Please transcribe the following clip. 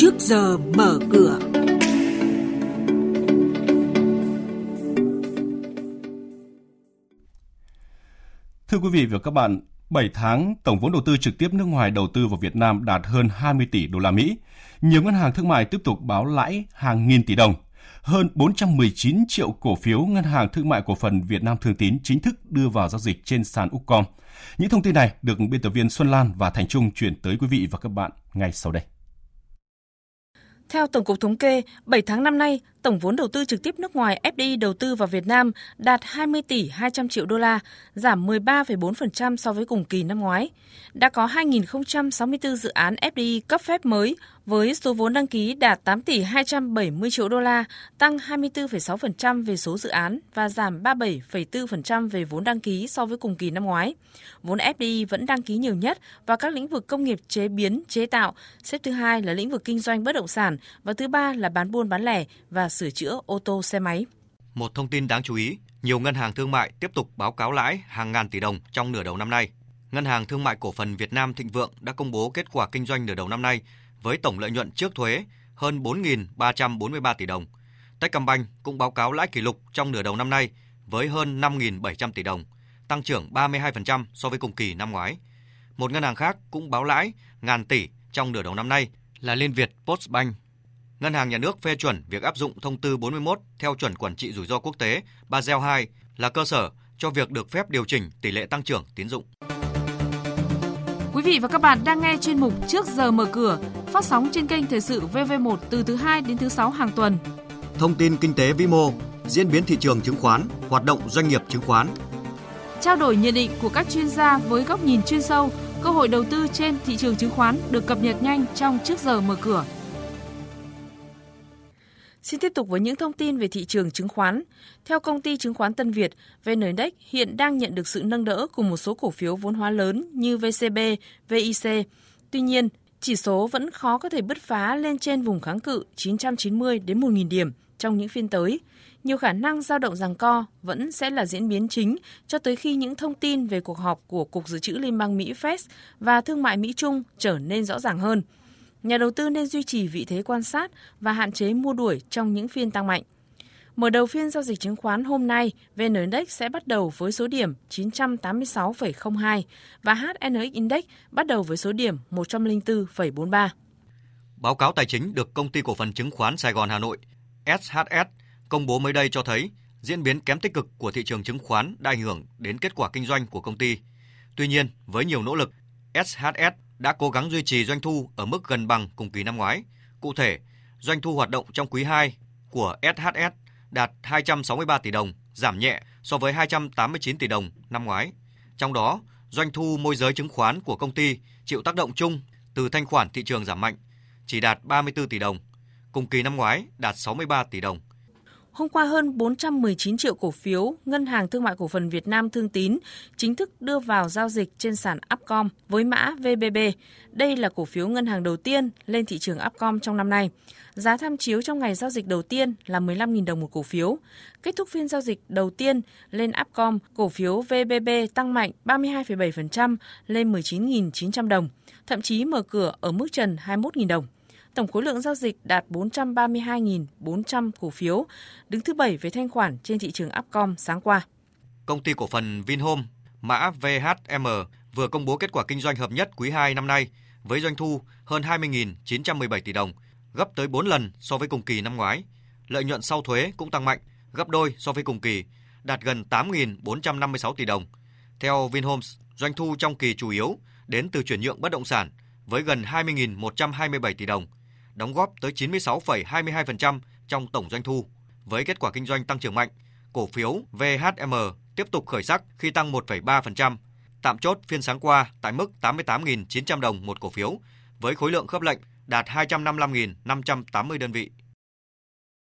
trước giờ mở cửa. Thưa quý vị và các bạn, 7 tháng, tổng vốn đầu tư trực tiếp nước ngoài đầu tư vào Việt Nam đạt hơn 20 tỷ đô la Mỹ. Nhiều ngân hàng thương mại tiếp tục báo lãi hàng nghìn tỷ đồng. Hơn 419 triệu cổ phiếu Ngân hàng Thương mại Cổ phần Việt Nam Thương Tín chính thức đưa vào giao dịch trên sàn Upcom. Những thông tin này được biên tập viên Xuân Lan và Thành Trung chuyển tới quý vị và các bạn ngay sau đây. Theo Tổng cục Thống kê, 7 tháng năm nay, tổng vốn đầu tư trực tiếp nước ngoài FDI đầu tư vào Việt Nam đạt 20 tỷ 200 triệu đô la, giảm 13,4% so với cùng kỳ năm ngoái. Đã có 2.064 dự án FDI cấp phép mới với số vốn đăng ký đạt 8 tỷ 270 triệu đô la, tăng 24,6% về số dự án và giảm 37,4% về vốn đăng ký so với cùng kỳ năm ngoái. Vốn FDI vẫn đăng ký nhiều nhất vào các lĩnh vực công nghiệp chế biến, chế tạo, xếp thứ hai là lĩnh vực kinh doanh bất động sản và thứ ba là bán buôn bán lẻ và sửa chữa ô tô xe máy. Một thông tin đáng chú ý, nhiều ngân hàng thương mại tiếp tục báo cáo lãi hàng ngàn tỷ đồng trong nửa đầu năm nay. Ngân hàng Thương mại Cổ phần Việt Nam Thịnh Vượng đã công bố kết quả kinh doanh nửa đầu năm nay với tổng lợi nhuận trước thuế hơn 4.343 tỷ đồng. Techcombank cũng báo cáo lãi kỷ lục trong nửa đầu năm nay với hơn 5.700 tỷ đồng, tăng trưởng 32% so với cùng kỳ năm ngoái. Một ngân hàng khác cũng báo lãi ngàn tỷ trong nửa đầu năm nay là Liên Việt Postbank. Ngân hàng Nhà nước phê chuẩn việc áp dụng thông tư 41 theo chuẩn quản trị rủi ro quốc tế Basel II là cơ sở cho việc được phép điều chỉnh tỷ lệ tăng trưởng tín dụng. Quý vị và các bạn đang nghe chuyên mục Trước giờ mở cửa, phát sóng trên kênh Thời sự VV1 từ thứ 2 đến thứ 6 hàng tuần. Thông tin kinh tế vĩ mô, diễn biến thị trường chứng khoán, hoạt động doanh nghiệp chứng khoán. Trao đổi nhận định của các chuyên gia với góc nhìn chuyên sâu, cơ hội đầu tư trên thị trường chứng khoán được cập nhật nhanh trong Trước giờ mở cửa. Xin tiếp tục với những thông tin về thị trường chứng khoán. Theo công ty chứng khoán Tân Việt, VN Index hiện đang nhận được sự nâng đỡ của một số cổ phiếu vốn hóa lớn như VCB, VIC. Tuy nhiên, chỉ số vẫn khó có thể bứt phá lên trên vùng kháng cự 990 đến 1.000 điểm trong những phiên tới. Nhiều khả năng dao động rằng co vẫn sẽ là diễn biến chính cho tới khi những thông tin về cuộc họp của Cục Dự trữ Liên bang Mỹ Fed và Thương mại Mỹ Trung trở nên rõ ràng hơn – nhà đầu tư nên duy trì vị thế quan sát và hạn chế mua đuổi trong những phiên tăng mạnh. Mở đầu phiên giao dịch chứng khoán hôm nay, VN Index sẽ bắt đầu với số điểm 986,02 và HNX Index bắt đầu với số điểm 104,43. Báo cáo tài chính được Công ty Cổ phần Chứng khoán Sài Gòn Hà Nội SHS công bố mới đây cho thấy diễn biến kém tích cực của thị trường chứng khoán đã ảnh hưởng đến kết quả kinh doanh của công ty. Tuy nhiên, với nhiều nỗ lực, SHS đã cố gắng duy trì doanh thu ở mức gần bằng cùng kỳ năm ngoái. Cụ thể, doanh thu hoạt động trong quý 2 của SHS đạt 263 tỷ đồng, giảm nhẹ so với 289 tỷ đồng năm ngoái. Trong đó, doanh thu môi giới chứng khoán của công ty chịu tác động chung từ thanh khoản thị trường giảm mạnh, chỉ đạt 34 tỷ đồng, cùng kỳ năm ngoái đạt 63 tỷ đồng. Hôm qua hơn 419 triệu cổ phiếu Ngân hàng Thương mại Cổ phần Việt Nam Thương Tín chính thức đưa vào giao dịch trên sàn Upcom với mã VBB. Đây là cổ phiếu ngân hàng đầu tiên lên thị trường Upcom trong năm nay. Giá tham chiếu trong ngày giao dịch đầu tiên là 15.000 đồng một cổ phiếu. Kết thúc phiên giao dịch đầu tiên lên Upcom, cổ phiếu VBB tăng mạnh 32,7% lên 19.900 đồng, thậm chí mở cửa ở mức trần 21.000 đồng tổng khối lượng giao dịch đạt 432.400 cổ phiếu, đứng thứ bảy về thanh khoản trên thị trường Upcom sáng qua. Công ty cổ phần Vinhome, mã VHM vừa công bố kết quả kinh doanh hợp nhất quý 2 năm nay với doanh thu hơn 20.917 tỷ đồng, gấp tới 4 lần so với cùng kỳ năm ngoái. Lợi nhuận sau thuế cũng tăng mạnh, gấp đôi so với cùng kỳ, đạt gần 8.456 tỷ đồng. Theo Vinhomes, doanh thu trong kỳ chủ yếu đến từ chuyển nhượng bất động sản với gần 20.127 tỷ đồng – đóng góp tới 96,22% trong tổng doanh thu. Với kết quả kinh doanh tăng trưởng mạnh, cổ phiếu VHM tiếp tục khởi sắc khi tăng 1,3%, tạm chốt phiên sáng qua tại mức 88.900 đồng một cổ phiếu với khối lượng khớp lệnh đạt 255.580 đơn vị.